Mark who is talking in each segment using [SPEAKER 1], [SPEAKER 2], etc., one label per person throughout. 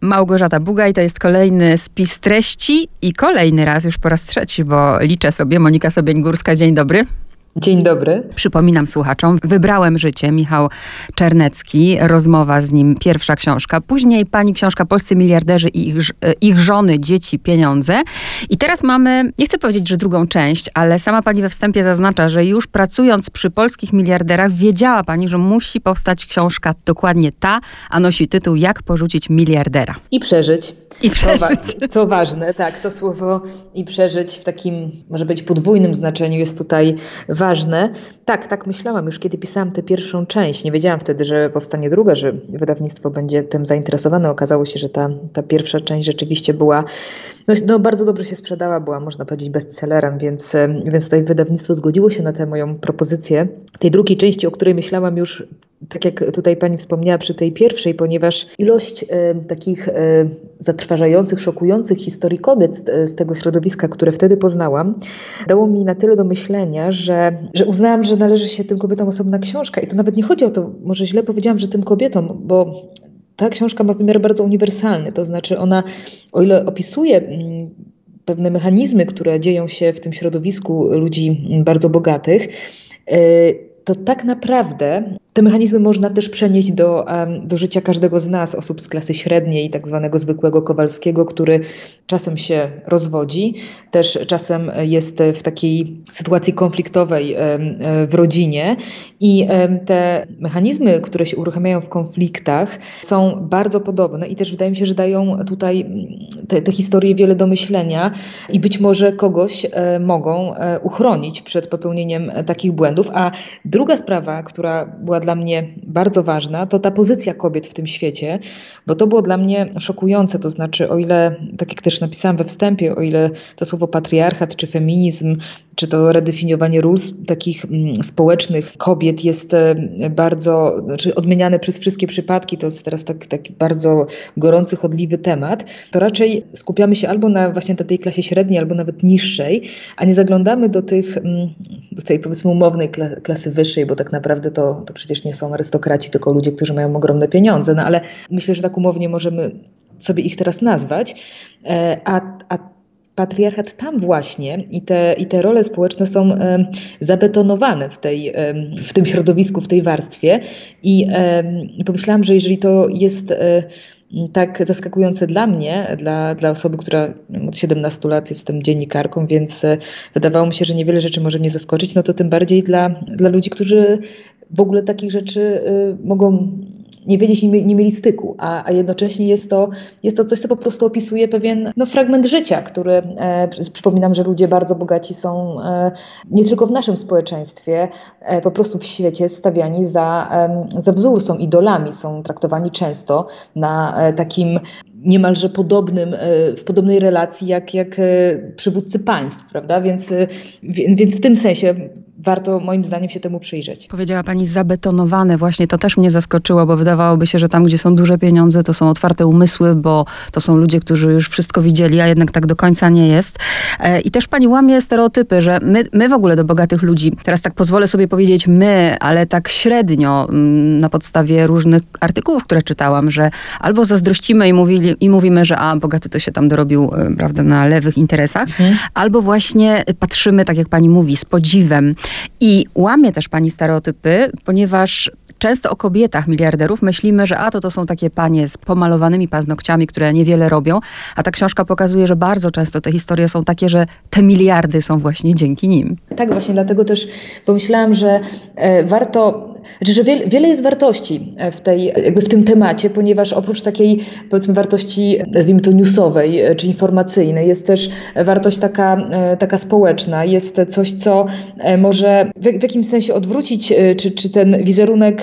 [SPEAKER 1] Małgorzata Bugaj, to jest kolejny spis treści i kolejny raz, już po raz trzeci, bo liczę sobie, Monika Sobień-Górska, dzień dobry.
[SPEAKER 2] Dzień dobry.
[SPEAKER 1] Przypominam słuchaczom, wybrałem życie, Michał Czernecki, rozmowa z nim, pierwsza książka, później pani książka Polscy miliarderzy i ich, ich żony, dzieci, pieniądze. I teraz mamy, nie chcę powiedzieć, że drugą część, ale sama pani we wstępie zaznacza, że już pracując przy polskich miliarderach, wiedziała pani, że musi powstać książka dokładnie ta, a nosi tytuł Jak porzucić miliardera.
[SPEAKER 2] I przeżyć.
[SPEAKER 1] I przeżyć.
[SPEAKER 2] Co, co ważne, tak, to słowo i przeżyć w takim, może być podwójnym znaczeniu jest tutaj ważne. Tak, tak myślałam już, kiedy pisałam tę pierwszą część. Nie wiedziałam wtedy, że powstanie druga, że wydawnictwo będzie tym zainteresowane. Okazało się, że ta, ta pierwsza część rzeczywiście była, no, no bardzo dobrze się sprzedała, była można powiedzieć bestsellerem, więc, więc tutaj wydawnictwo zgodziło się na tę moją propozycję. Tej drugiej części, o której myślałam już tak jak tutaj pani wspomniała przy tej pierwszej, ponieważ ilość e, takich e, zatrważających, szokujących historii kobiet e, z tego środowiska, które wtedy poznałam, dało mi na tyle do myślenia, że, że uznałam, że należy się tym kobietom osobna książka. I to nawet nie chodzi o to, może źle powiedziałam, że tym kobietom, bo ta książka ma wymiar bardzo uniwersalny. To znaczy ona, o ile opisuje mm, pewne mechanizmy, które dzieją się w tym środowisku ludzi bardzo bogatych, to tak naprawdę te mechanizmy można też przenieść do, do życia każdego z nas, osób z klasy średniej, tak zwanego zwykłego Kowalskiego, który czasem się rozwodzi, też czasem jest w takiej sytuacji konfliktowej e, w rodzinie i te mechanizmy, które się uruchamiają w konfliktach są bardzo podobne i też wydaje mi się, że dają tutaj te, te historie wiele do myślenia i być może kogoś e, mogą e, uchronić przed popełnieniem takich błędów. A druga sprawa, która była dla mnie bardzo ważna, to ta pozycja kobiet w tym świecie, bo to było dla mnie szokujące. To znaczy, o ile, tak jak też napisałam we wstępie, o ile to słowo patriarchat czy feminizm, czy to redefiniowanie ról takich mm, społecznych kobiet jest e, bardzo, znaczy odmieniane przez wszystkie przypadki, to jest teraz tak, taki bardzo gorący, chodliwy temat, to raczej skupiamy się albo na właśnie tej klasie średniej, albo nawet niższej, a nie zaglądamy do tych, mm, do tej powiedzmy umownej klasy wyższej, bo tak naprawdę to, to przecież przecież nie są arystokraci, tylko ludzie, którzy mają ogromne pieniądze. No ale myślę, że tak umownie możemy sobie ich teraz nazwać. E, a, a patriarchat tam właśnie i te, i te role społeczne są e, zabetonowane w, tej, e, w tym środowisku, w tej warstwie. I, I pomyślałam, że jeżeli to jest tak zaskakujące dla mnie, dla, dla osoby, która od 17 lat jestem dziennikarką, więc wydawało mi się, że niewiele rzeczy może mnie zaskoczyć, no to tym bardziej dla, dla ludzi, którzy w ogóle takich rzeczy y, mogą nie wiedzieć, nie, nie mieli styku, a, a jednocześnie jest to, jest to coś, co po prostu opisuje pewien no, fragment życia, który e, przypominam, że ludzie bardzo bogaci są e, nie tylko w naszym społeczeństwie, e, po prostu w świecie stawiani za, e, za wzór, są idolami, są traktowani często na e, takim niemalże podobnym, e, w podobnej relacji jak, jak przywódcy państw, prawda? Więc, więc w tym sensie warto moim zdaniem się temu przyjrzeć.
[SPEAKER 1] Powiedziała Pani zabetonowane, właśnie to też mnie zaskoczyło, bo wydawałoby się, że tam, gdzie są duże pieniądze, to są otwarte umysły, bo to są ludzie, którzy już wszystko widzieli, a jednak tak do końca nie jest. E, I też Pani łamie stereotypy, że my, my w ogóle do bogatych ludzi, teraz tak pozwolę sobie powiedzieć my, ale tak średnio mm, na podstawie różnych artykułów, które czytałam, że albo zazdrościmy i, mówili, i mówimy, że a, bogaty to się tam dorobił, e, prawda, na lewych interesach, mhm. albo właśnie patrzymy, tak jak Pani mówi, z podziwem i łamie też pani stereotypy, ponieważ często o kobietach miliarderów myślimy, że a to to są takie panie z pomalowanymi paznokciami, które niewiele robią, a ta książka pokazuje, że bardzo często te historie są takie, że te miliardy są właśnie dzięki nim.
[SPEAKER 2] Tak, właśnie dlatego też pomyślałam, że e, warto, znaczy, że wiele, jest wartości e, w, tej, w tym temacie, ponieważ oprócz takiej powiedzmy wartości, nazwijmy to newsowej e, czy informacyjnej, jest też wartość taka, taka społeczna, jest coś, co może w, w jakimś sensie odwrócić, czy, czy ten wizerunek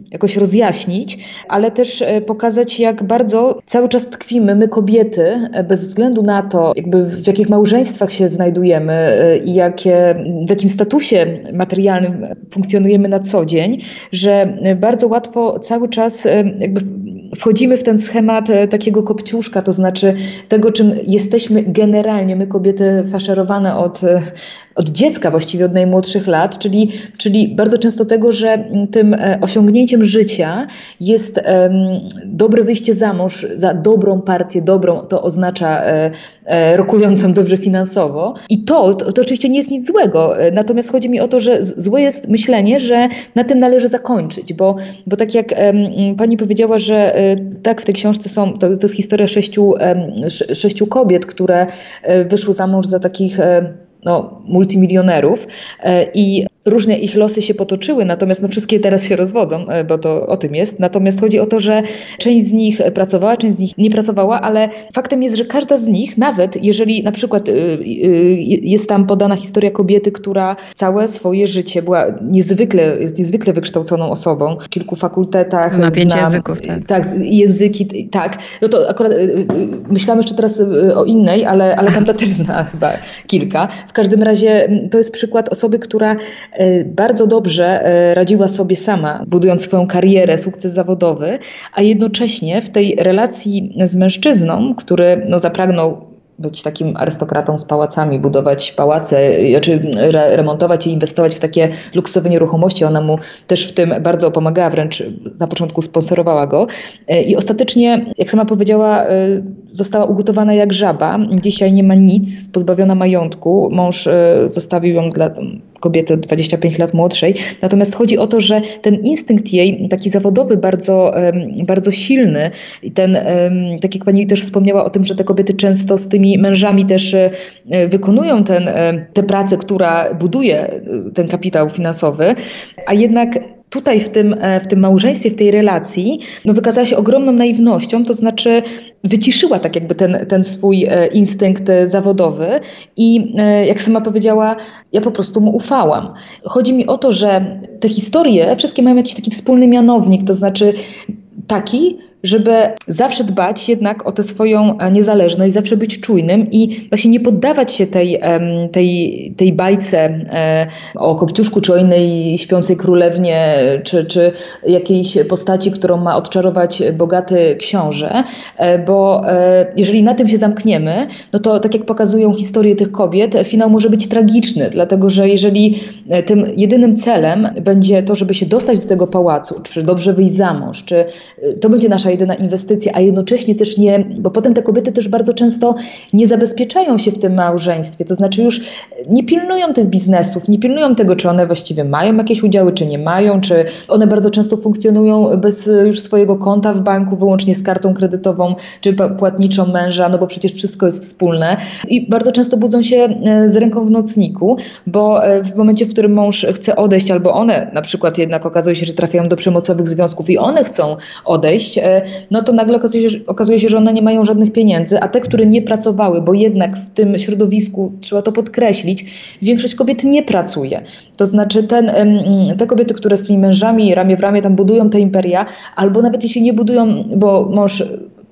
[SPEAKER 2] jakoś rozjaśnić, ale też e, pokazać, jak bardzo cały czas tkwimy my kobiety, e, bez względu na to, jakby w jakich małżeństwach się znajdujemy e, i jakie, w jakim statusie materialnym funkcjonujemy na co dzień, że bardzo łatwo cały czas jakby wchodzimy w ten schemat takiego kopciuszka, to znaczy tego, czym jesteśmy generalnie, my kobiety faszerowane od, od dziecka, właściwie od najmłodszych lat, czyli, czyli bardzo często tego, że tym osiągnięciem życia jest dobre wyjście za mąż, za dobrą partię, dobrą, to oznacza e, e, rokującą dobrze finansowo. I to, to, to, oczywiście nie jest nic złego. E, natomiast chodzi mi o to, że złe jest myślenie, że na tym należy zakończyć, bo, bo tak jak pani powiedziała, że tak w tej książce są, to, to jest historia sześciu, sześciu kobiet, które wyszły za mąż za takich no, multimilionerów i różne ich losy się potoczyły, natomiast no wszystkie teraz się rozwodzą, e, bo to o tym jest. Natomiast chodzi o to, że część z nich pracowała, część z nich nie pracowała, ale faktem jest, że każda z nich, nawet jeżeli na przykład y, y, jest tam podana historia kobiety, która całe swoje życie była niezwykle, jest niezwykle wykształconą osobą, w kilku fakultetach.
[SPEAKER 1] Na pięć języków, tak.
[SPEAKER 2] Tak, języki, tak. No to akurat y, myślałam jeszcze teraz o innej, ale, ale tamta też zna chyba kilka. W każdym razie to jest przykład osoby, która bardzo dobrze e, radziła sobie sama, budując swoją karierę, sukces zawodowy, a jednocześnie w tej relacji z mężczyzną, który no, zapragnął być takim arystokratą z pałacami, budować pałace, znaczy remontować i inwestować w takie luksusowe nieruchomości. Ona mu też w tym bardzo pomagała, wręcz na początku sponsorowała go. I ostatecznie, jak sama powiedziała, została ugotowana jak żaba. Dzisiaj nie ma nic, pozbawiona majątku. Mąż zostawił ją dla kobiety 25 lat młodszej. Natomiast chodzi o to, że ten instynkt jej, taki zawodowy, bardzo, bardzo silny, i ten, tak jak pani też wspomniała o tym, że te kobiety często z tymi mężami też e, wykonują ten, e, tę pracę, która buduje e, ten kapitał finansowy, a jednak tutaj w tym, w tym małżeństwie, w tej relacji, no wykazała się ogromną naiwnością, to znaczy wyciszyła tak jakby ten, ten swój instynkt zawodowy i jak sama powiedziała, ja po prostu mu ufałam. Chodzi mi o to, że te historie wszystkie mają jakiś taki wspólny mianownik, to znaczy taki, żeby zawsze dbać jednak o tę swoją e, niezależność, zawsze być czujnym i właśnie nie poddawać się tej, tej, tej bajce e, o Kopciuszku, czy o innej śpiącej królewnie, czy, czy jakiejś postaci, którą ma odczarować bogaty książę, e, bo jeżeli na tym się zamkniemy, no to tak jak pokazują historie tych kobiet, finał może być tragiczny, dlatego że jeżeli tym jedynym celem będzie to, żeby się dostać do tego pałacu, czy dobrze wyjść za mąż, czy to będzie nasza jedyna inwestycja, a jednocześnie też nie, bo potem te kobiety też bardzo często nie zabezpieczają się w tym małżeństwie, to znaczy już nie pilnują tych biznesów, nie pilnują tego, czy one właściwie mają jakieś udziały, czy nie mają, czy one bardzo często funkcjonują bez już swojego konta w banku, wyłącznie z kartą kredytową, czy płatniczą męża, no bo przecież wszystko jest wspólne. I bardzo często budzą się e, z ręką w nocniku, bo e, w momencie, w którym mąż chce odejść, albo one na przykład jednak okazuje się, że trafiają do przemocowych związków i one chcą odejść, e, no to nagle okazuje się, okazuje się, że one nie mają żadnych pieniędzy, a te, które nie pracowały, bo jednak w tym środowisku, trzeba to podkreślić, większość kobiet nie pracuje. To znaczy ten, te kobiety, które z tymi mężami ramię w ramię tam budują te imperia, albo nawet jeśli nie budują, bo mąż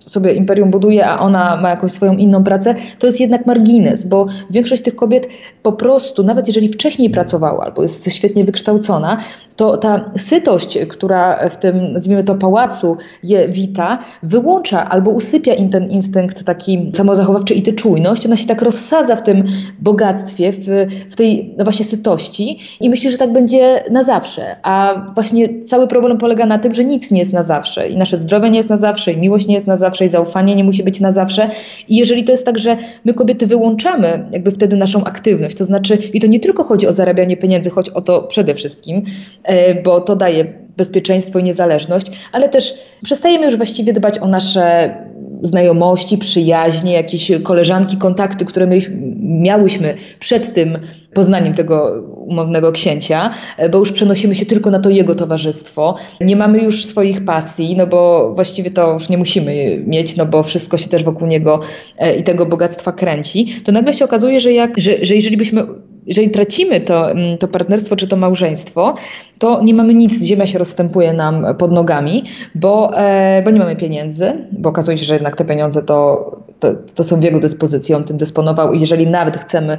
[SPEAKER 2] sobie imperium buduje, a ona ma jakąś swoją inną pracę, to jest jednak margines, bo większość tych kobiet po prostu, nawet jeżeli wcześniej pracowała albo jest świetnie wykształcona, to ta sytość, która w tym, nazwijmy to, pałacu je wita, wyłącza albo usypia im ten instynkt taki samozachowawczy i tę czujność. Ona się tak rozsadza w tym bogactwie, w, w tej no właśnie sytości i myślę, że tak będzie na zawsze. A właśnie cały problem polega na tym, że nic nie jest na zawsze i nasze zdrowie nie jest na zawsze i miłość nie jest na zawsze i zaufanie nie musi być na zawsze. I jeżeli to jest tak, że my kobiety wyłączamy jakby wtedy naszą aktywność, to znaczy, i to nie tylko chodzi o zarabianie pieniędzy, choć o to przede wszystkim, e, bo to daje bezpieczeństwo i niezależność, ale też przestajemy już właściwie dbać o nasze znajomości, przyjaźnie, jakieś koleżanki, kontakty, które my miałyśmy przed tym poznaniem tego umownego księcia, bo już przenosimy się tylko na to jego towarzystwo. Nie mamy już swoich pasji, no bo właściwie to już nie musimy mieć, no bo wszystko się też wokół niego e, i tego bogactwa kręci. To nagle się okazuje, że, jak, że, że jeżeli byśmy jeżeli tracimy to, mm, to partnerstwo czy to małżeństwo, to nie mamy nic, ziemia się rozstępuje nam pod nogami, bo, e, bo nie mamy pieniędzy, bo okazuje się, że jednak te pieniądze to to, to są w jego dyspozycji, on tym dysponował i jeżeli nawet chcemy,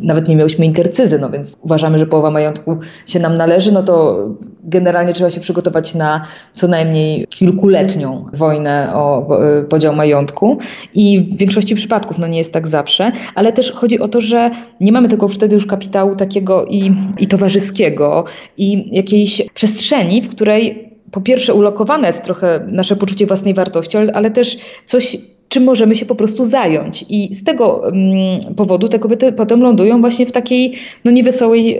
[SPEAKER 2] nawet nie miałyśmy intercyzy, no więc uważamy, że połowa majątku się nam należy, no to generalnie trzeba się przygotować na co najmniej kilkuletnią wojnę o e, podział majątku. I w większości przypadków, no nie jest tak zawsze, ale też chodzi o to, że nie mamy tego wtedy już kapitału takiego i, i towarzyskiego i jakiejś przestrzeni, w której po pierwsze ulokowane jest trochę nasze poczucie własnej wartości, ale, ale też coś czym możemy się po prostu zająć. I z tego mm, powodu te kobiety potem lądują właśnie w takiej no, niewesołej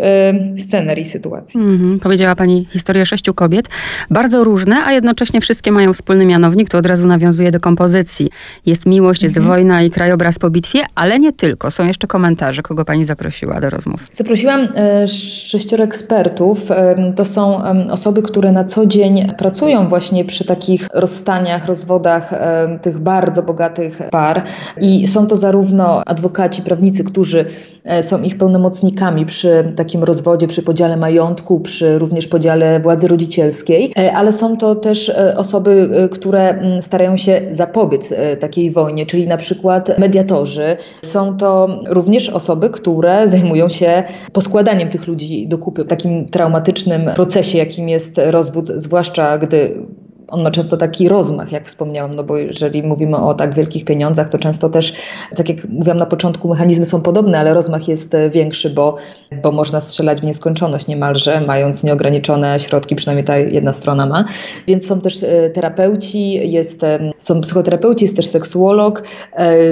[SPEAKER 2] y, scenerii sytuacji.
[SPEAKER 1] Mm-hmm. Powiedziała Pani historię sześciu kobiet, bardzo różne, a jednocześnie wszystkie mają wspólny mianownik, to od razu nawiązuje do kompozycji. Jest miłość, jest mm-hmm. wojna i krajobraz po bitwie, ale nie tylko. Są jeszcze komentarze. Kogo Pani zaprosiła do rozmów?
[SPEAKER 2] Zaprosiłam y, sześcioro ekspertów. Y, to są osoby, które na co dzień pracują właśnie przy takich rozstaniach, rozwodach tych bardzo bogatych bogatych par i są to zarówno adwokaci, prawnicy, którzy e, są ich pełnomocnikami przy takim rozwodzie, przy podziale majątku, przy również podziale władzy rodzicielskiej, e, ale są to też e, osoby, które mm, starają się zapobiec takiej wojnie, czyli na przykład mediatorzy. Są to również osoby, które zajmują się poskładaniem tych ludzi do kupy takim traumatycznym procesie, jakim jest rozwód, zwłaszcza gdy on ma często taki rozmach, jak wspomniałam, no bo jeżeli mówimy o tak wielkich pieniądzach, to często też, tak jak mówiłam na początku, mechanizmy są podobne, ale rozmach jest e, większy, bo, bo można strzelać w nieskończoność niemalże, mając nieograniczone środki, przynajmniej ta jedna strona ma. Więc są też e, terapeuci, jest, e, są psychoterapeuci, jest też seksuolog,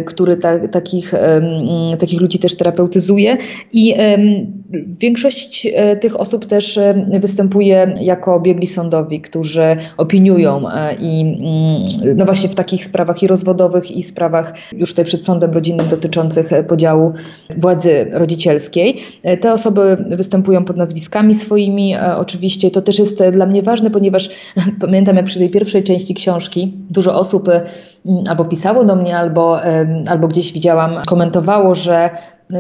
[SPEAKER 2] który ta, takich, takich ludzi też terapeutyzuje i większość tych osób też występuje jako biegli sądowi, którzy opiniują E, i mm, no właśnie w takich sprawach i rozwodowych i sprawach już tutaj przed sądem rodzinnym dotyczących e, podziału władzy rodzicielskiej. E, te osoby występują pod nazwiskami swoimi. Oczywiście to też jest dla mnie ważne, ponieważ pamiętam jak przy tej pierwszej części książki dużo osób albo pisało do mnie, albo, albo gdzieś widziałam, komentowało, że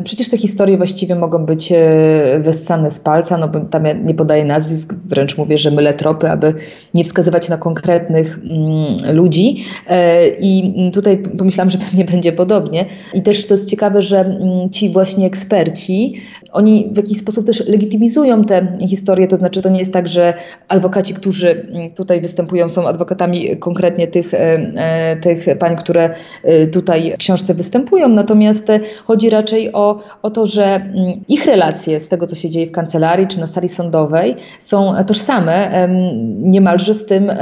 [SPEAKER 2] przecież te historie właściwie mogą być e, wyssane z palca, no bo tam ja nie podaję nazwisk, wręcz mówię, że mylę tropy, aby nie wskazywać na konkretnych mm, ludzi. E, I tutaj pomyślałam, że pewnie będzie podobnie. I też to jest ciekawe, że mm, ci właśnie eksperci, oni w jakiś sposób też legitymizują te historie, to znaczy to nie jest tak, że adwokaci, którzy mm, tutaj występują, są adwokatami konkretnie tych, e, tych pań, które tutaj w książce występują, natomiast chodzi raczej o, o to, że mm, ich relacje z tego, co się dzieje w kancelarii czy na sali sądowej, są tożsame niemalże z tym,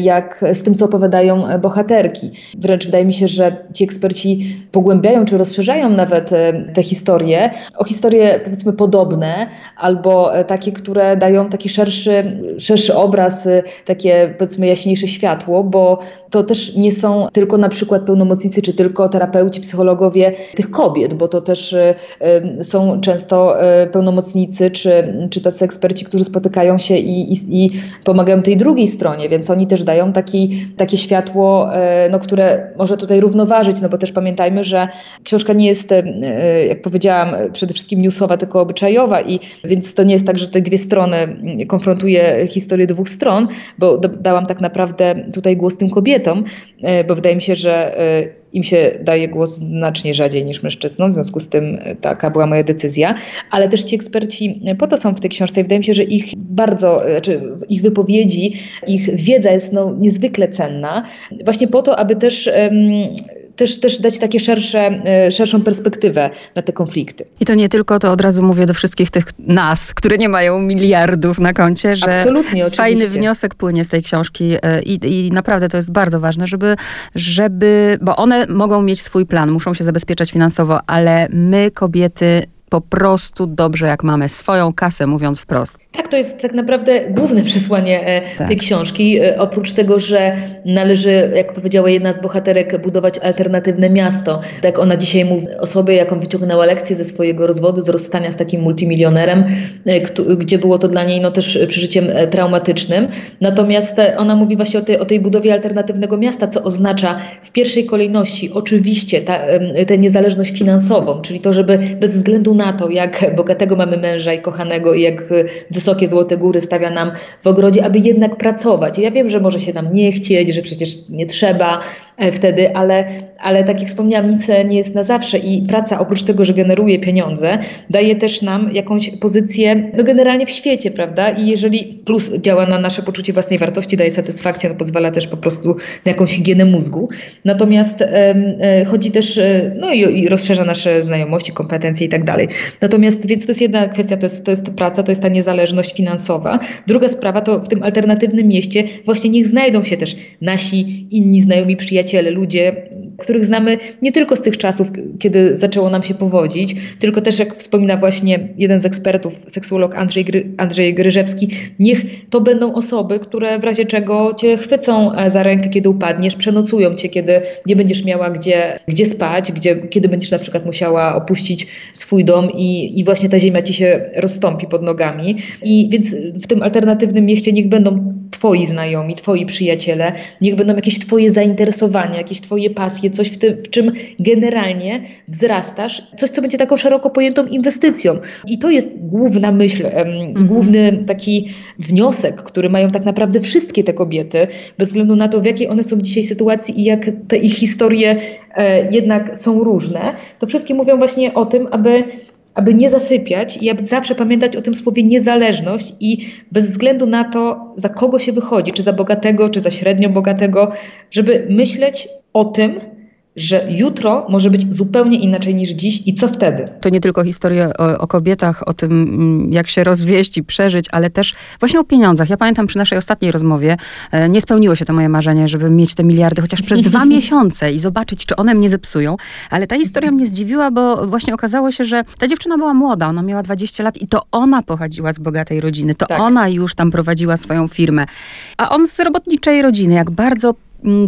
[SPEAKER 2] jak z tym, co opowiadają bohaterki. Wręcz wydaje mi się, że ci eksperci pogłębiają czy rozszerzają nawet te historie o historie powiedzmy podobne albo e, takie, które dają taki szerszy, szerszy obraz, e, takie powiedzmy jaśniejsze światło, bo to też nie są tylko na przykład pełnomocnicy czy tylko terapeuci, psychologowie tych kobiet, bo to też też y, y, są często y, pełnomocnicy czy, czy tacy eksperci, którzy spotykają się i, i, i pomagają tej drugiej stronie, więc oni też dają taki, takie światło, no, które może tutaj równoważyć, no bo też pamiętajmy, że książka nie jest, jak powiedziałam, przede wszystkim newsowa, tylko obyczajowa i więc to nie jest tak, że tutaj dwie strony konfrontuje historię dwóch stron, bo dałam tak naprawdę tutaj głos tym kobietom, bo wydaje mi się, że im się daje głos znacznie rzadziej niż mężczyznom, w związku z tym e, taka była moja decyzja, ale też ci eksperci po to są w tej książce i wydaje mi się, że ich bardzo, e, czy ich wypowiedzi, ich wiedza jest no, niezwykle cenna, właśnie po to, aby też um, też, też dać takie szersze, e, szerszą perspektywę na te konflikty.
[SPEAKER 1] I to nie tylko, to od razu mówię do wszystkich tych nas, które nie mają miliardów na koncie, że
[SPEAKER 2] Absolutnie,
[SPEAKER 1] fajny wniosek płynie z tej książki e, i, i naprawdę to jest bardzo ważne, żeby, żeby, bo one mogą mieć swój plan, muszą się zabezpieczać finansowo, ale my kobiety po prostu dobrze, jak mamy swoją kasę, mówiąc wprost.
[SPEAKER 2] Tak, to jest tak naprawdę główne przesłanie e, tak. tej książki. E, oprócz tego, że należy, jak powiedziała jedna z bohaterek, budować alternatywne miasto. Tak ona dzisiaj mówi o sobie, jaką wyciągnęła lekcję ze swojego rozwodu, z rozstania z takim multimilionerem, e, gdzie było to dla niej no, też przeżyciem traumatycznym. Natomiast ona mówi właśnie o tej, o tej budowie alternatywnego miasta, co oznacza w pierwszej kolejności oczywiście tę niezależność finansową, czyli to, żeby bez względu na na to, jak bogatego mamy męża i kochanego i jak wysokie złote góry stawia nam w ogrodzie, aby jednak pracować. Ja wiem, że może się nam nie chcieć, że przecież nie trzeba e, wtedy, ale, ale tak jak wspomniałam, nic nie jest na zawsze i praca oprócz tego, że generuje pieniądze, daje też nam jakąś pozycję, no generalnie w świecie, prawda? I jeżeli plus działa na nasze poczucie własnej wartości, daje satysfakcję, no pozwala też po prostu na jakąś higienę mózgu. Natomiast e, chodzi też, e, no i, i rozszerza nasze znajomości, kompetencje i tak dalej. Natomiast, więc to jest jedna kwestia, to jest, to jest praca, to jest ta niezależność finansowa. Druga sprawa to w tym alternatywnym mieście właśnie niech znajdą się też nasi inni znajomi przyjaciele, ludzie, których znamy nie tylko z tych czasów, kiedy zaczęło nam się powodzić, tylko też jak wspomina właśnie jeden z ekspertów, seksuolog Andrzej, Gry, Andrzej Gryżewski, niech to będą osoby, które w razie czego cię chwycą e, za rękę, kiedy upadniesz, przenocują cię, kiedy nie będziesz miała gdzie, gdzie spać, gdzie, kiedy będziesz na przykład musiała opuścić swój dom i, i właśnie ta ziemia ci się rozstąpi pod nogami. I więc w tym alternatywnym mieście niech będą twoi znajomi, twoi przyjaciele, niech będą jakieś twoje zainteresowania, jakieś twoje pasje, coś w, tym, w czym generalnie wzrastasz, coś, co będzie taką szeroko pojętą inwestycją. I to jest główna myśl, mhm. główny taki wniosek, który mają tak naprawdę wszystkie te kobiety, bez względu na to, w jakiej one są dzisiaj sytuacji i jak te ich historie e, jednak są różne, to wszystkie mówią właśnie o tym, aby aby nie zasypiać i aby zawsze pamiętać o tym słowie niezależność i bez względu na to, za kogo się wychodzi, czy za bogatego, czy za średnio bogatego, żeby myśleć o tym, że jutro może być zupełnie inaczej niż dziś i co wtedy?
[SPEAKER 1] To nie tylko historia o, o, kobietach, o tym, mm, jak się rozwieść i przeżyć, ale też właśnie o pieniądzach. Ja pamiętam przy naszej ostatniej rozmowie, e, nie spełniło się to moje marzenie, żeby mieć te miliardy chociaż przez dwa miesiące i zobaczyć, czy one mnie zepsują. Ale ta historia mnie zdziwiła, bo właśnie okazało się, że ta dziewczyna była młoda, ona miała 20 lat i to ona pochodziła z bogatej rodziny, to tak. ona już tam prowadziła swoją firmę. A on z robotniczej rodziny, jak bardzo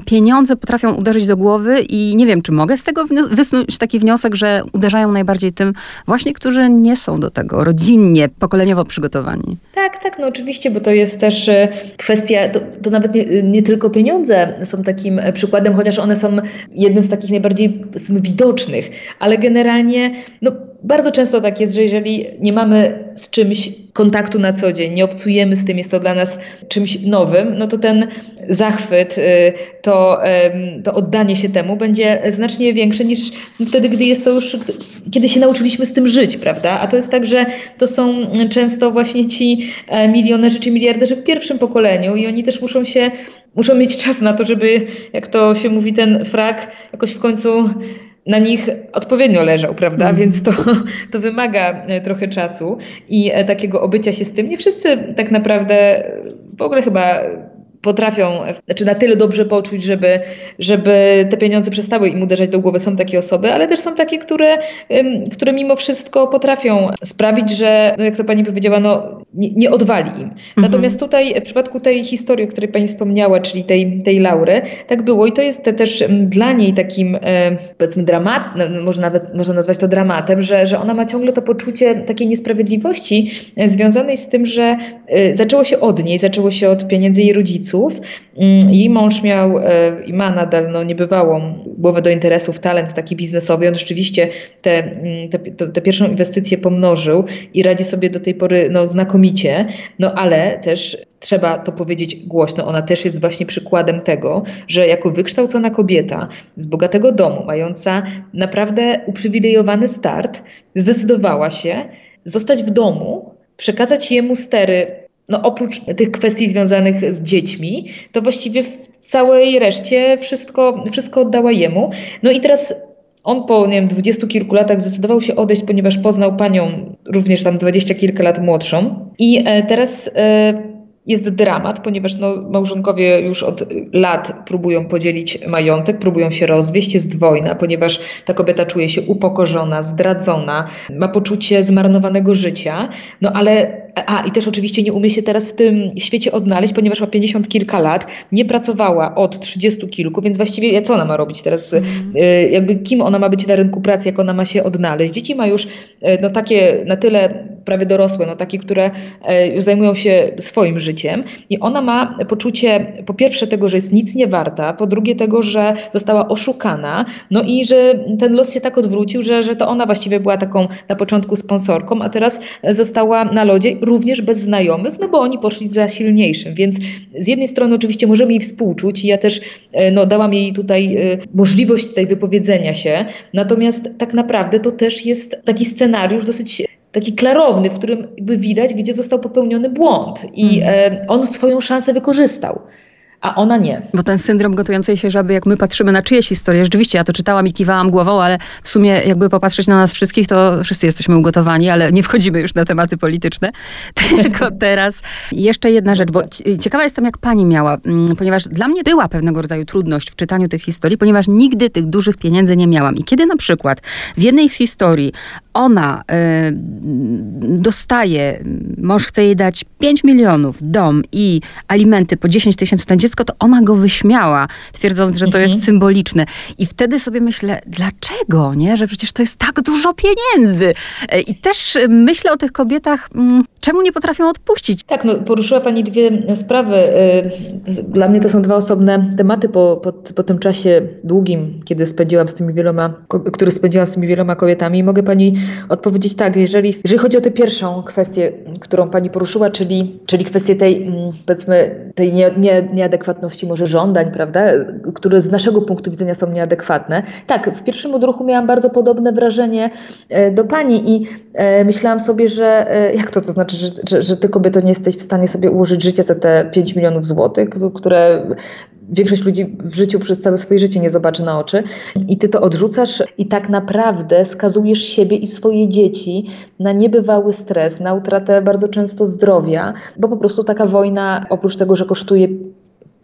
[SPEAKER 1] pieniądze potrafią uderzyć do głowy i nie wiem, czy mogę z tego wysnuć taki wniosek, że uderzają najbardziej tym właśnie, którzy nie są do tego rodzinnie, pokoleniowo przygotowani.
[SPEAKER 2] Tak, tak, no oczywiście, bo to jest też e, kwestia, to, to nawet nie, nie, tylko pieniądze są takim e, przykładem, chociaż one są jednym z takich najbardziej widocznych, ale generalnie, no bardzo często tak jest, że jeżeli nie mamy z czymś kontaktu na co dzień, nie obcujemy z tym, jest to dla nas czymś nowym, no to ten zachwyt, y, to, to oddanie się temu będzie znacznie większe niż wtedy, gdy jest to już, kiedy się nauczyliśmy z tym żyć, prawda? A to jest tak, że to są często właśnie ci e, milionerzy czy miliarderzy w pierwszym pokoleniu i oni też muszą się, muszą mieć czas na to, żeby, jak to się mówi, ten frak jakoś w końcu na nich odpowiednio leżał, prawda? Mm. Więc to, to wymaga e, trochę czasu i e, takiego obycia się z tym. Nie wszyscy tak naprawdę w ogóle chyba potrafią, znaczy na tyle dobrze poczuć, żeby, żeby te pieniądze przestały im uderzać do głowy. Są takie osoby, ale też są takie, które, które mimo wszystko potrafią sprawić, że, no jak to pani powiedziała, no, nie, nie odwali im. Mhm. Natomiast tutaj w przypadku tej historii, o której pani wspomniała, czyli tej, tej Laury, tak było i to jest też dla niej takim e, powiedzmy dramat, no, może nawet można nazwać to dramatem, że, że ona ma ciągle to poczucie takiej niesprawiedliwości e, związanej z tym, że e, zaczęło się od niej, zaczęło się od pieniędzy jej rodziców, rodziców. Mm, jej mąż miał e, i ma nadal no, niebywałą głowę do interesów, talent taki biznesowy. On rzeczywiście te, mm, te, te pierwszą inwestycję pomnożył i radzi sobie do tej pory no, znakomicie, no ale też trzeba to powiedzieć głośno. Ona też jest właśnie przykładem tego, że jako wykształcona kobieta z bogatego domu, mająca naprawdę uprzywilejowany start, zdecydowała się zostać w domu, przekazać jemu stery no oprócz tych kwestii związanych z dziećmi, to właściwie w całej reszcie wszystko, wszystko oddała jemu. No i teraz on po nie wiem, dwudziestu kilku latach zdecydował się odejść, ponieważ poznał panią również tam dwadzieścia kilka lat młodszą. I e, teraz e, jest dramat, ponieważ no, małżonkowie już od lat próbują podzielić majątek, próbują się rozwieść, jest wojna, ponieważ ta kobieta czuje się upokorzona, zdradzona, ma poczucie zmarnowanego życia, no ale a i też oczywiście nie umie się teraz w tym świecie odnaleźć, ponieważ ma 50 kilka lat, nie pracowała od 30 kilku, więc właściwie co ona ma robić teraz? Mm. Jakby kim ona ma być na rynku pracy, jak ona ma się odnaleźć? Dzieci ma już no takie na tyle prawie dorosłe, no takie, które już zajmują się swoim życiem i ona ma poczucie po pierwsze tego, że jest nic nie warta, po drugie tego, że została oszukana, no i że ten los się tak odwrócił, że, że to ona właściwie była taką na początku sponsorką, a teraz została na lodzie również bez znajomych, no bo oni poszli za silniejszym, więc z jednej strony oczywiście możemy jej współczuć i ja też e, no, dałam jej tutaj e, możliwość tutaj wypowiedzenia się, natomiast tak naprawdę to też jest taki scenariusz dosyć taki klarowny, w którym jakby widać, gdzie został popełniony błąd i mm. on swoją szansę wykorzystał a ona nie.
[SPEAKER 1] Bo ten syndrom gotującej się żaby, jak my patrzymy na czyjeś historie, rzeczywiście ja to czytałam i kiwałam głową, ale w sumie jakby popatrzeć na nas wszystkich, to wszyscy jesteśmy ugotowani, ale nie wchodzimy już na tematy polityczne. Tylko teraz jeszcze jedna rzecz, bo ciekawa jestem, jak pani miała, mm, ponieważ dla mnie była pewnego rodzaju trudność w czytaniu tych historii, ponieważ nigdy tych dużych pieniędzy nie miałam. I kiedy na przykład w jednej z historii ona y, dostaje, mąż chce jej dać 5 milionów, dom i alimenty po 10 tysięcy na dziecko, to ona go wyśmiała, twierdząc, że to mhm. jest symboliczne. I wtedy sobie myślę, dlaczego, nie? Że przecież to jest tak dużo pieniędzy. E, I też myślę o tych kobietach, mm, czemu nie potrafią odpuścić.
[SPEAKER 2] Tak, no, poruszyła Pani dwie sprawy. E, dla mnie to są dwa osobne tematy po, po, po tym czasie długim, kiedy spędziłam z tymi wieloma, który spędziłam z tymi wieloma kobietami. I mogę Pani odpowiedzieć tak, jeżeli, jeżeli chodzi o tę pierwszą kwestię, którą Pani poruszyła, czyli, czyli kwestię tej, mm, powiedzmy, tej nie, nie, nieadekwatności może żądań, prawda, które z naszego punktu widzenia są nieadekwatne. Tak, w pierwszym odruchu miałam bardzo podobne wrażenie e, do Pani i e, myślałam sobie, że e, jak to to znaczy, że, że, że Ty kobieto nie jesteś w stanie sobie ułożyć życia za te 5 milionów złotych, które większość ludzi w życiu przez całe swoje życie nie zobaczy na oczy. I ty to odrzucasz i tak naprawdę skazujesz siebie i swoje dzieci na niebywały stres, na utratę bardzo często zdrowia, bo po prostu taka wojna oprócz tego, że kosztuje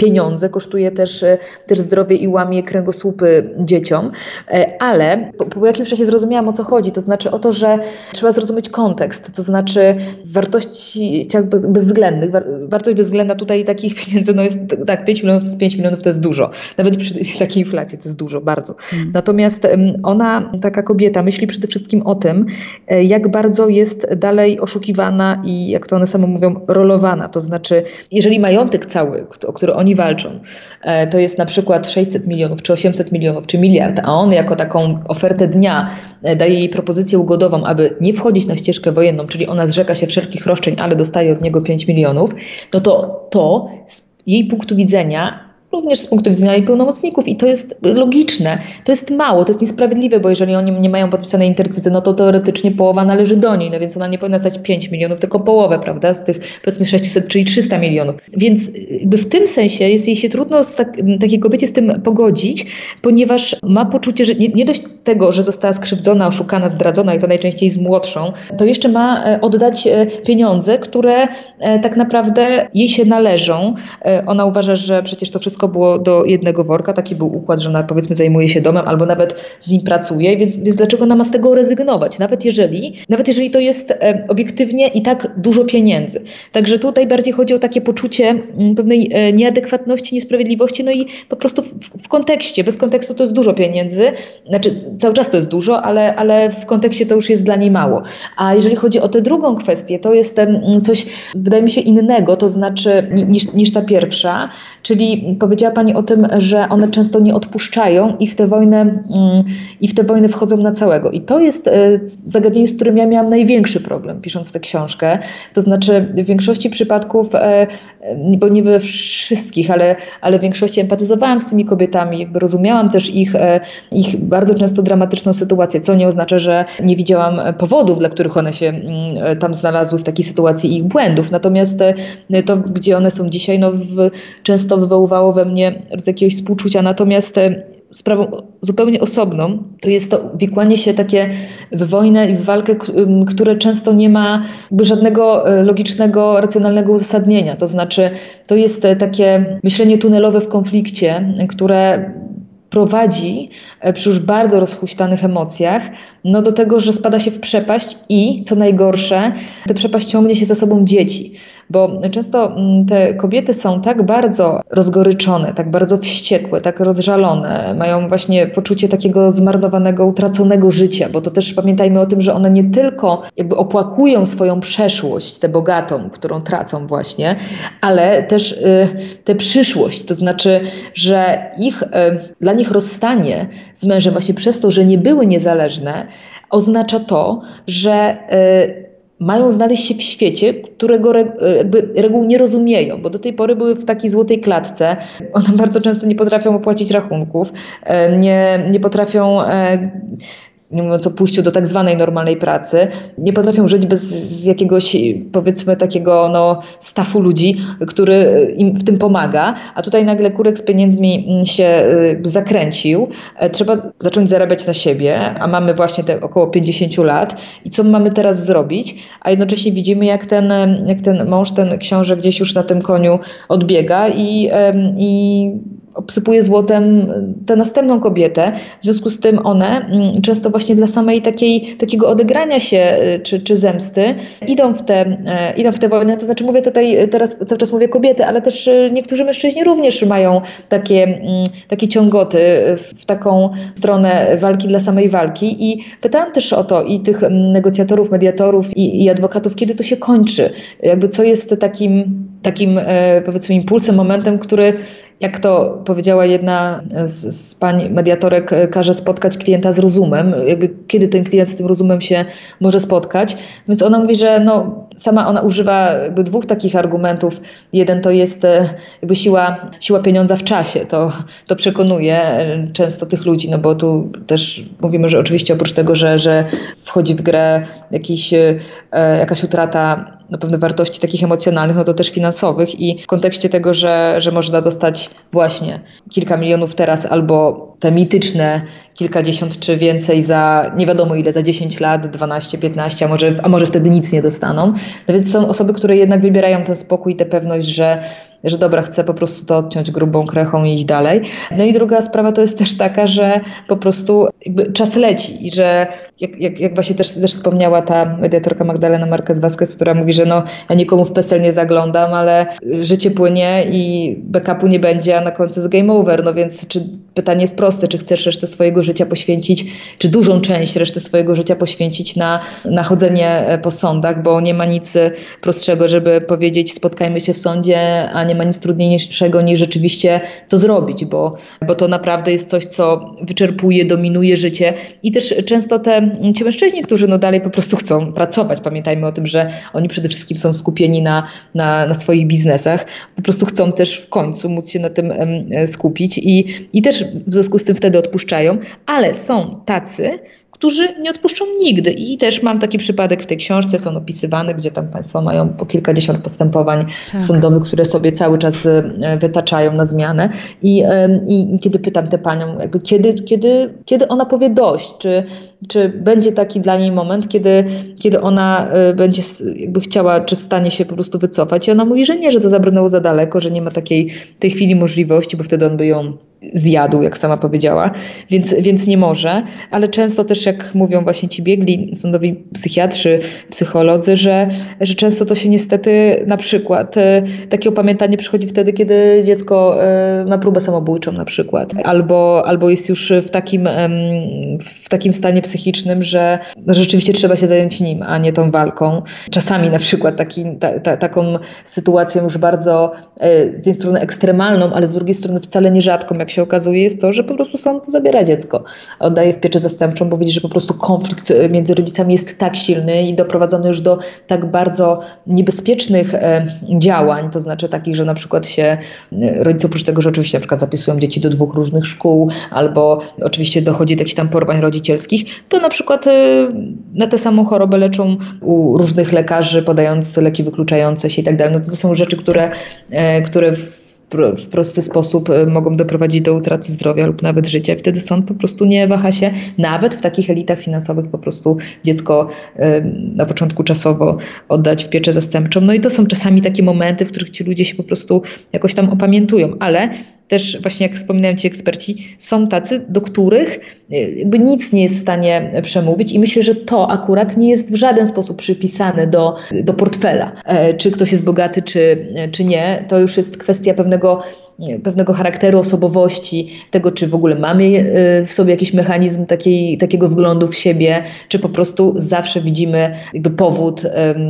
[SPEAKER 2] pieniądze, kosztuje też, e, też zdrowie i łamie kręgosłupy dzieciom, e, ale po, po jakimś czasie zrozumiałam o co chodzi, to znaczy o to, że trzeba zrozumieć kontekst, to znaczy wartości bezwzględnych, wartość bezwzględna tutaj takich pieniędzy, no jest tak, 5 milionów to jest 5 milionów to jest dużo, nawet przy takiej inflacji to jest dużo, bardzo. Hmm. Natomiast ona, taka kobieta, myśli przede wszystkim o tym, e, jak bardzo jest dalej oszukiwana i jak to one same mówią, rolowana, to znaczy jeżeli majątek cały, o który oni oni walczą. E, to jest na przykład 600 milionów, czy 800 milionów, czy miliard, a on jako taką ofertę dnia e, daje jej propozycję ugodową, aby nie wchodzić na ścieżkę wojenną, czyli ona zrzeka się wszelkich roszczeń, ale dostaje od niego 5 milionów, no to to z jej punktu widzenia również z punktu widzenia jej pełnomocników i to jest logiczne, to jest mało, to jest niesprawiedliwe, bo jeżeli oni nie mają podpisanej intercyzy, no to teoretycznie połowa należy do niej, no więc ona nie powinna stać 5 milionów, tylko połowę, prawda, z tych powiedzmy 600, czyli 300 milionów. Więc jakby w tym sensie jest jej się trudno z tak, takiej kobiecie z tym pogodzić, ponieważ ma poczucie, że nie, nie dość tego, że została skrzywdzona, oszukana, zdradzona i to najczęściej z młodszą, to jeszcze ma e, oddać e, pieniądze, które e, tak naprawdę jej się należą. Ona uważa, że przecież to wszystko wszystko było do jednego worka, taki był układ, że ona powiedzmy zajmuje się domem albo nawet w nim pracuje, więc, więc dlaczego ona ma z tego rezygnować? Nawet jeżeli, nawet jeżeli to jest e, obiektywnie i tak dużo pieniędzy. Także tutaj bardziej chodzi o takie poczucie mm, pewnej e, nieadekwatności, niesprawiedliwości, no i po prostu w, w kontekście, bez kontekstu to jest dużo pieniędzy, znaczy cały czas to jest dużo, ale, ale w kontekście to już jest dla niej mało. A jeżeli chodzi o tę drugą kwestię, to jest coś, wydaje mi się, innego, to znaczy niż, niż ta pierwsza, czyli powiedziała Pani o tym, że one często nie odpuszczają i w tę wojnę, mm, i w tę wojnę wchodzą na całego. I to jest e, zagadnienie, z którym ja miałam największy problem pisząc tę książkę. To znaczy w większości przypadków, e, e, bo nie we wszystkich, ale, ale w większości empatyzowałam z tymi kobietami, jakby rozumiałam też ich, ich bardzo często dramatyczną sytuację, co nie oznacza, że nie widziałam powodów, dla których one się mm, tam znalazły w takiej sytuacji i ich błędów. Natomiast to, gdzie one są dzisiaj, no, w, często wywoływało we we mnie z jakiegoś współczucia. Natomiast e, sprawą zupełnie osobną to jest to wikłanie się takie w wojnę i w walkę, które często nie ma żadnego e, logicznego, racjonalnego uzasadnienia. To znaczy, to jest e, takie myślenie tunelowe w konflikcie, które prowadzi przy już bardzo rozhuśtanych emocjach no do tego, że spada się w przepaść i co najgorsze, tę przepaść ciągnie się za sobą dzieci. Bo często mm, te kobiety są tak bardzo rozgoryczone, tak bardzo wściekłe, tak rozżalone, mają właśnie poczucie takiego zmarnowanego, utraconego życia, bo to też pamiętajmy o tym, że one nie tylko jakby opłakują swoją przeszłość, tę bogatą, którą tracą właśnie, ale też y, tę przyszłość, to znaczy, że ich, y, dla nich rozstanie z mężem właśnie przez to, że nie były niezależne, oznacza to, że y, mają znaleźć się w świecie, którego jakby reguł nie rozumieją, bo do tej pory były w takiej złotej klatce. One bardzo często nie potrafią opłacić rachunków, e, nie, nie potrafią e, nie mówiąc o pójściu do tak zwanej normalnej pracy, nie potrafią żyć bez jakiegoś, powiedzmy, takiego no, stafu ludzi, który im w tym pomaga, a tutaj nagle kurek z pieniędzmi się y, zakręcił. E, trzeba zacząć zarabiać na siebie, a mamy właśnie te około 50 lat i co mamy teraz zrobić? A jednocześnie widzimy, jak ten, jak ten mąż, ten książę gdzieś już na tym koniu odbiega i, i obsypuje złotem tę następną kobietę. W związku z tym one mm, często właśnie dla samej takiej, takiego odegrania się y, czy, czy zemsty idą w, te, e, idą w tę wojnę. To znaczy mówię tutaj, teraz cały czas mówię kobiety, ale też y, niektórzy mężczyźni również mają takie, mm, takie ciągoty w taką stronę walki dla samej walki i pytałam też o to i tych mm, negocjatorów, mediatorów i, i adwokatów, kiedy to się kończy, jakby co jest takim, takim powiedzmy impulsem, momentem, który jak to powiedziała jedna z, z pań mediatorek, e, każe spotkać klienta z rozumem, jakby kiedy ten klient z tym rozumem się może spotkać. Więc ona mówi, że no, sama ona używa jakby dwóch takich argumentów. Jeden to jest e, jakby siła, siła pieniądza w czasie. To, to przekonuje e, często tych ludzi, no bo tu też mówimy, że oczywiście oprócz tego, że, że wchodzi w grę jakiś, jakaś utrata na pewno wartości takich emocjonalnych, no to też finansowych i w kontekście tego, że, że można dostać właśnie kilka milionów teraz albo te mityczne kilkadziesiąt czy więcej za nie wiadomo ile, za 10 lat, 12, 15, a może, a może wtedy nic nie dostaną. No więc są osoby, które jednak wybierają ten spokój i tę pewność, że, że dobra, chcę po prostu to odciąć grubą krechą i iść dalej. No i druga sprawa to jest też taka, że po prostu czas leci i że jak, jak, jak właśnie też, też wspomniała ta mediatorka Magdalena Marquez Vasquez, która mówi, że no ja nikomu w PESEL nie zaglądam, ale życie płynie i backupu nie będzie, a na końcu jest game over. No więc czy pytanie jest proste, czy chcesz resztę swojego życia poświęcić, czy dużą część reszty swojego życia poświęcić na, na chodzenie po sądach, bo nie ma nic prostszego, żeby powiedzieć spotkajmy się w sądzie, a nie ma nic trudniejszego niż rzeczywiście to zrobić, bo, bo to naprawdę jest coś, co wyczerpuje, dominuje życie. I też często te ci mężczyźni, którzy no dalej po prostu chcą pracować, pamiętajmy o tym, że oni przede wszystkim są skupieni na, na, na swoich biznesach, po prostu chcą też w końcu móc się na tym skupić i, i też w związku z tym wtedy odpuszczają, ale są tacy, którzy nie odpuszczą nigdy. I też mam taki przypadek w tej książce, są opisywane, gdzie tam Państwo mają po kilkadziesiąt postępowań tak. sądowych, które sobie cały czas e, wytaczają na zmianę. I, i, i kiedy pytam tę panią, jakby kiedy, kiedy, kiedy ona powie dość, czy, czy będzie taki dla niej moment, kiedy, kiedy ona e, będzie jakby chciała, czy w stanie się po prostu wycofać. I ona mówi, że nie, że to zabrnęło za daleko, że nie ma takiej tej chwili możliwości, bo wtedy on by ją zjadł, jak sama powiedziała, więc, więc nie może, ale często też jak mówią właśnie ci biegli sądowi psychiatrzy, psycholodzy, że, że często to się niestety na przykład e, takie opamiętanie przychodzi wtedy, kiedy dziecko e, ma próbę samobójczą na przykład, albo, albo jest już w takim, w takim stanie psychicznym, że rzeczywiście trzeba się zająć nim, a nie tą walką. Czasami na przykład taki, ta, ta, taką sytuacją już bardzo e, z jednej strony ekstremalną, ale z drugiej strony wcale nierzadką, jak się okazuje, jest to, że po prostu sąd zabiera dziecko, oddaje w pieczę zastępczą, bo widzi, że po prostu konflikt e, między rodzicami jest tak silny i doprowadzony już do tak bardzo niebezpiecznych e, działań, to znaczy takich, że na przykład się e, rodzice oprócz tego, że oczywiście na przykład zapisują dzieci do dwóch różnych szkół, albo oczywiście dochodzi do jakichś tam porwań rodzicielskich, to na przykład na tę samą chorobę leczą u różnych lekarzy, podając leki wykluczające się i tak dalej. No to, to są rzeczy, które, które w w prosty sposób e, mogą doprowadzić do utraty zdrowia lub nawet życia. Wtedy sąd po prostu nie waha się, nawet w takich elitach finansowych po prostu dziecko e, na początku czasowo oddać w pieczę zastępczą. No i to są czasami takie momenty, w których ci ludzie się po prostu jakoś tam opamiętują, ale też właśnie jak wspominałem ci eksperci, są tacy, do których y, jakby nic nie jest w stanie przemówić i myślę, że to akurat nie jest w żaden sposób przypisane do, do portfela. E, czy ktoś jest bogaty, czy, czy nie, to już jest kwestia pewnego pewnego charakteru, osobowości, tego, czy w ogóle mamy w sobie jakiś mechanizm takiej, takiego wglądu w siebie, czy po prostu zawsze widzimy jakby powód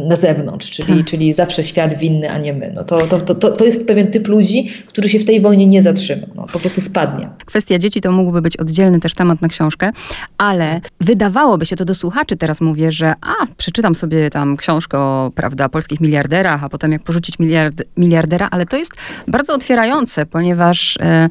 [SPEAKER 2] na zewnątrz, czyli, tak. czyli zawsze świat winny, a nie my. No to, to, to, to jest pewien typ ludzi, który się w tej wojnie nie zatrzyma, no, po prostu spadnie.
[SPEAKER 1] Kwestia dzieci to mógłby być oddzielny też temat na książkę, ale wydawałoby się to do słuchaczy, teraz mówię, że a, przeczytam sobie tam książkę o prawda, polskich miliarderach, a potem jak porzucić miliard, miliardera, ale to jest bardzo otwierające ponieważ e,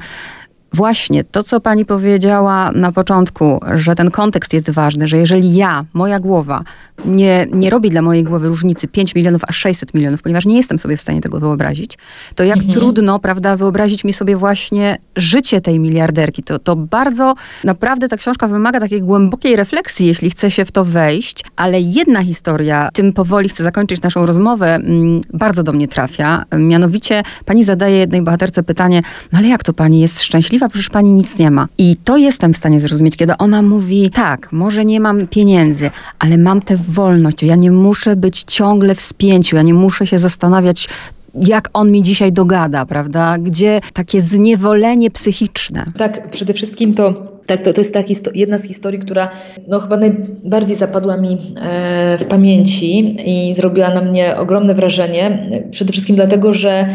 [SPEAKER 1] Właśnie to, co pani powiedziała na początku, że ten kontekst jest ważny, że jeżeli ja, moja głowa, nie, nie robi dla mojej głowy różnicy 5 milionów a 600 milionów, ponieważ nie jestem sobie w stanie tego wyobrazić, to jak mhm. trudno, prawda, wyobrazić mi sobie właśnie życie tej miliarderki. To, to bardzo, naprawdę ta książka wymaga takiej głębokiej refleksji, jeśli chce się w to wejść, ale jedna historia, tym powoli chcę zakończyć naszą rozmowę, mm, bardzo do mnie trafia. Mianowicie pani zadaje jednej bohaterce pytanie, no ale jak to pani jest szczęśliwa? Szczęśliwa, przecież pani nic nie ma. I to jestem w stanie zrozumieć, kiedy ona mówi, tak, może nie mam pieniędzy, ale mam tę wolność. Ja nie muszę być ciągle w spięciu, ja nie muszę się zastanawiać, jak on mi dzisiaj dogada, prawda? Gdzie takie zniewolenie psychiczne.
[SPEAKER 2] Tak, przede wszystkim to, tak, to, to jest ta jedna z historii, która no, chyba najbardziej zapadła mi e, w pamięci i zrobiła na mnie ogromne wrażenie. Przede wszystkim dlatego, że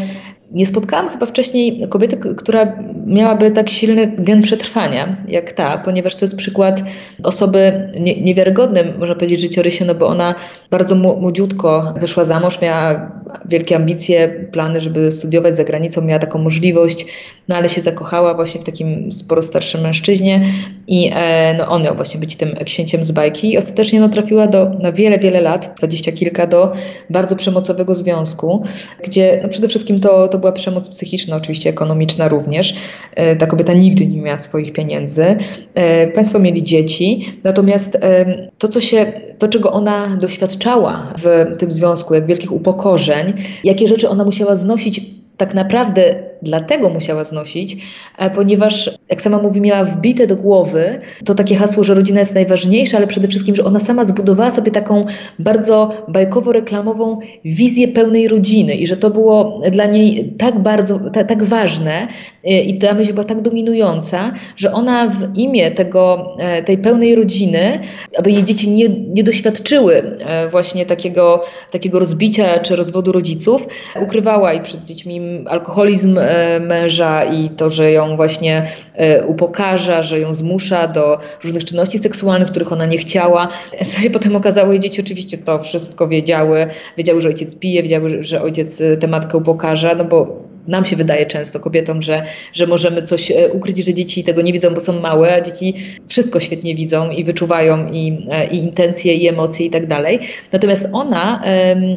[SPEAKER 2] nie spotkałam chyba wcześniej kobiety, która miałaby tak silny gen przetrwania jak ta, ponieważ to jest przykład osoby nie, niewiarygodnym, można powiedzieć, życiorysie, no bo ona bardzo młodziutko wyszła za mąż, miała wielkie ambicje, plany, żeby studiować za granicą, miała taką możliwość, no ale się zakochała właśnie w takim sporo starszym mężczyźnie i e, no, on miał właśnie być tym księciem z bajki i ostatecznie no, trafiła do, na wiele, wiele lat, dwadzieścia kilka, do bardzo przemocowego związku, gdzie no, przede wszystkim to, to była przemoc psychiczna, oczywiście ekonomiczna również. E, ta kobieta nigdy nie miała swoich pieniędzy. E, państwo mieli dzieci, natomiast to, co się, to czego ona doświadczała w tym związku, jak wielkich upokorzeń, jakie rzeczy ona musiała znosić tak naprawdę dlatego musiała znosić, e, ponieważ, jak sama mówi, miała wbite do głowy. To takie hasło, że rodzina jest najważniejsza, ale przede wszystkim, że ona sama zbudowała sobie taką bardzo bajkowo-reklamową wizję pełnej rodziny i że to było dla niej tak bardzo, tak ważne e, i ta myśl była tak dominująca, że ona w imię tego, e, tej pełnej rodziny, aby jej dzieci nie, nie doświadczyły właśnie takiego, takiego rozbicia czy rozwodu rodziców, ukrywała i przed dziećmi alkoholizm męża i to, że ją właśnie e, upokarza, że ją zmusza do różnych czynności seksualnych, których ona nie chciała. Co się potem okazało, jej dzieci oczywiście to wszystko wiedziały. Wiedziały, że ojciec pije, wiedziały, że ojciec tę matkę upokarza, no bo nam się wydaje często kobietom, że, że możemy coś e, ukryć, że dzieci tego nie widzą, bo są małe, a dzieci wszystko świetnie widzą i wyczuwają i, e, i intencje, i emocje i tak dalej. Natomiast ona,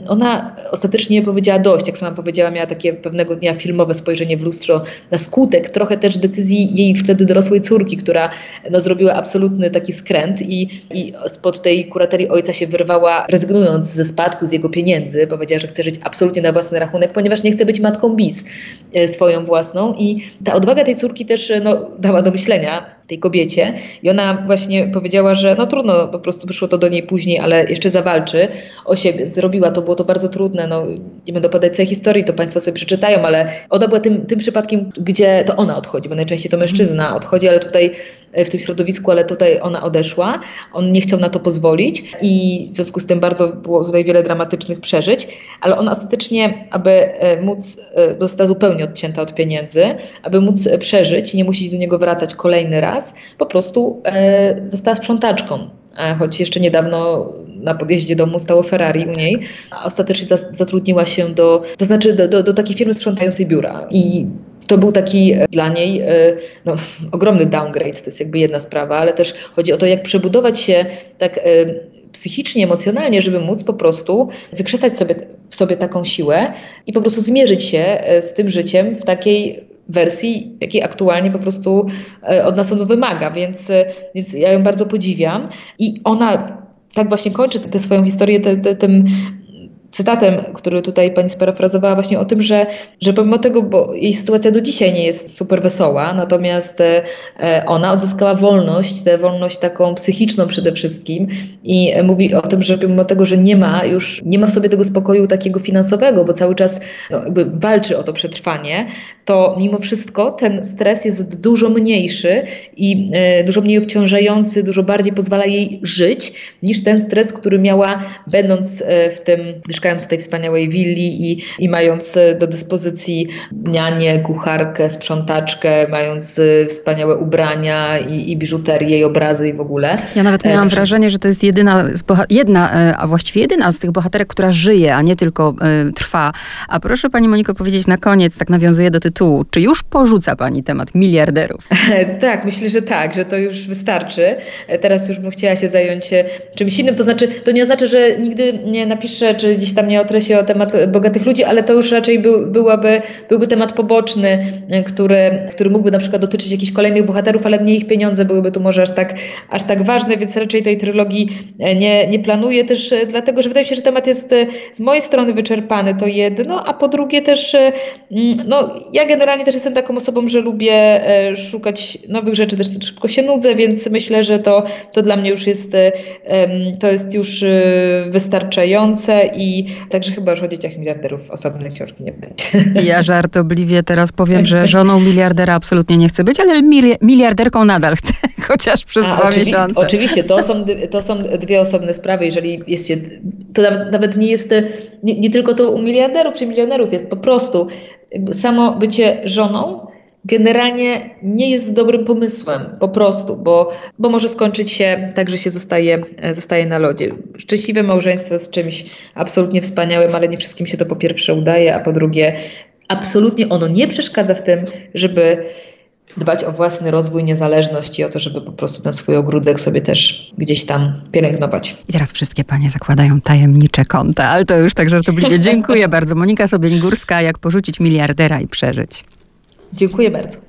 [SPEAKER 2] ona ostatecznie powiedziała dość, jak sama powiedziała, miała takie pewnego dnia filmowe spojrzenie w lustro na skutek trochę też decyzji jej wtedy dorosłej córki, która no, zrobiła absolutny taki skręt i, i spod tej kuraterii ojca się wyrwała, rezygnując ze spadku, z jego pieniędzy, powiedziała, że chce żyć absolutnie na własny rachunek, ponieważ nie chce być matką bis. E, swoją własną i ta odwaga tej córki też e, no, dała do myślenia tej kobiecie. I ona właśnie powiedziała, że no trudno, po prostu wyszło to do niej później, ale jeszcze zawalczy o siebie, zrobiła to, było to bardzo trudne, no nie będę podać całej historii, to Państwo sobie przeczytają, ale ona była tym, tym przypadkiem, gdzie to ona odchodzi, bo najczęściej to mężczyzna odchodzi, ale tutaj e, w tym środowisku, ale tutaj ona odeszła, on nie chciał na to pozwolić i w związku z tym bardzo było tutaj wiele dramatycznych przeżyć, ale ona ostatecznie, aby móc, została zupełnie odcięta od pieniędzy, aby móc przeżyć i nie musieć do niego wracać kolejny raz, po prostu e, została sprzątaczką. E, choć jeszcze niedawno na podjeździe domu stało Ferrari u niej, a ostatecznie zatrudniła się do, to znaczy do, do, do takiej firmy sprzątającej biura. I to był taki e, dla niej no, ogromny downgrade, to jest jakby jedna sprawa, ale też chodzi o to, jak przebudować się tak psychicznie, emocjonalnie, żeby móc po prostu wykrzesać sobie, w sobie taką siłę i po prostu zmierzyć się z tym życiem w takiej wersji, jakiej aktualnie po prostu e, od nas on wymaga, więc, e, więc ja ją bardzo podziwiam i ona tak właśnie kończy tę swoją historię tym cytatem, który tutaj pani sparafrazowała właśnie o tym, że, że pomimo tego, bo jej sytuacja do dzisiaj nie jest super wesoła, natomiast e, ona odzyskała wolność, tę wolność taką psychiczną przede wszystkim i mówi o tym, że pomimo tego, że nie ma już, nie ma w sobie tego spokoju takiego finansowego, bo cały czas no, jakby walczy o to przetrwanie, to mimo wszystko ten stres jest dużo mniejszy i e, dużo mniej obciążający, dużo bardziej pozwala jej żyć niż ten stres, który miała będąc e, w tym, mieszkając w tej wspaniałej willi i, i mając e, do dyspozycji nianię, kucharkę, sprzątaczkę, mając wspaniałe ubrania i, i biżuterię i obrazy i w ogóle.
[SPEAKER 1] Ja nawet miałam wrażenie, że to jest jedyna, jedna, a właściwie jedyna z tych bohaterek, która żyje, a nie tylko y, trwa. A proszę Pani Moniko powiedzieć na koniec, tak nawiązuje do tytułu, czy już porzuca Pani temat miliarderów?
[SPEAKER 2] tak, myślę, że tak, że to już wystarczy. Teraz już bym chciała się zająć e, czymś innym, to znaczy, to nie oznacza, że nigdy nie napiszę, czy tam nie otresie o temat bogatych ludzi, ale to już raczej był, byłaby, byłby temat poboczny, e, który, który mógłby na przykład dotyczyć jakichś kolejnych bohaterów, ale nie ich pieniądze byłyby tu może aż tak, aż tak ważne, więc raczej tej trylogii e, nie, nie planuję. Też dlatego, że wydaje mi się, że temat jest z mojej strony wyczerpany, to jedno, a po drugie też, mm, no ja generalnie też jestem taką osobą, że lubię szukać nowych rzeczy, też szybko się nudzę, więc myślę, że to, to dla mnie już jest, to jest już e, wystarczające i także chyba już o dzieciach miliarderów osobnej książki nie będzie.
[SPEAKER 1] Ja żartobliwie teraz powiem, że żoną miliardera absolutnie nie chcę być, ale miliarderką nadal chcę, chociaż przez A, dwa oczywi miesiące.
[SPEAKER 2] Oczywiście, to są, to są dwie osobne sprawy, jeżeli jest się, to nawet, nawet nie jest, nie, nie tylko to u miliarderów czy milionerów jest, po prostu samo bycie żoną generalnie nie jest dobrym pomysłem, po prostu, bo, bo może skończyć się tak, że się zostaje, zostaje na lodzie. Szczęśliwe małżeństwo jest czymś absolutnie wspaniałym, ale nie wszystkim się to po pierwsze udaje, a po drugie, absolutnie ono nie przeszkadza w tym, żeby dbać o własny rozwój, niezależność i o to, żeby po prostu ten swój ogródek sobie też gdzieś tam pielęgnować.
[SPEAKER 1] I teraz wszystkie panie zakładają tajemnicze konta, ale to już tak żartobliwie. Dziękuję bardzo. Monika Sobień-Górska, jak porzucić miliardera i przeżyć.
[SPEAKER 2] Dziękuję bardzo.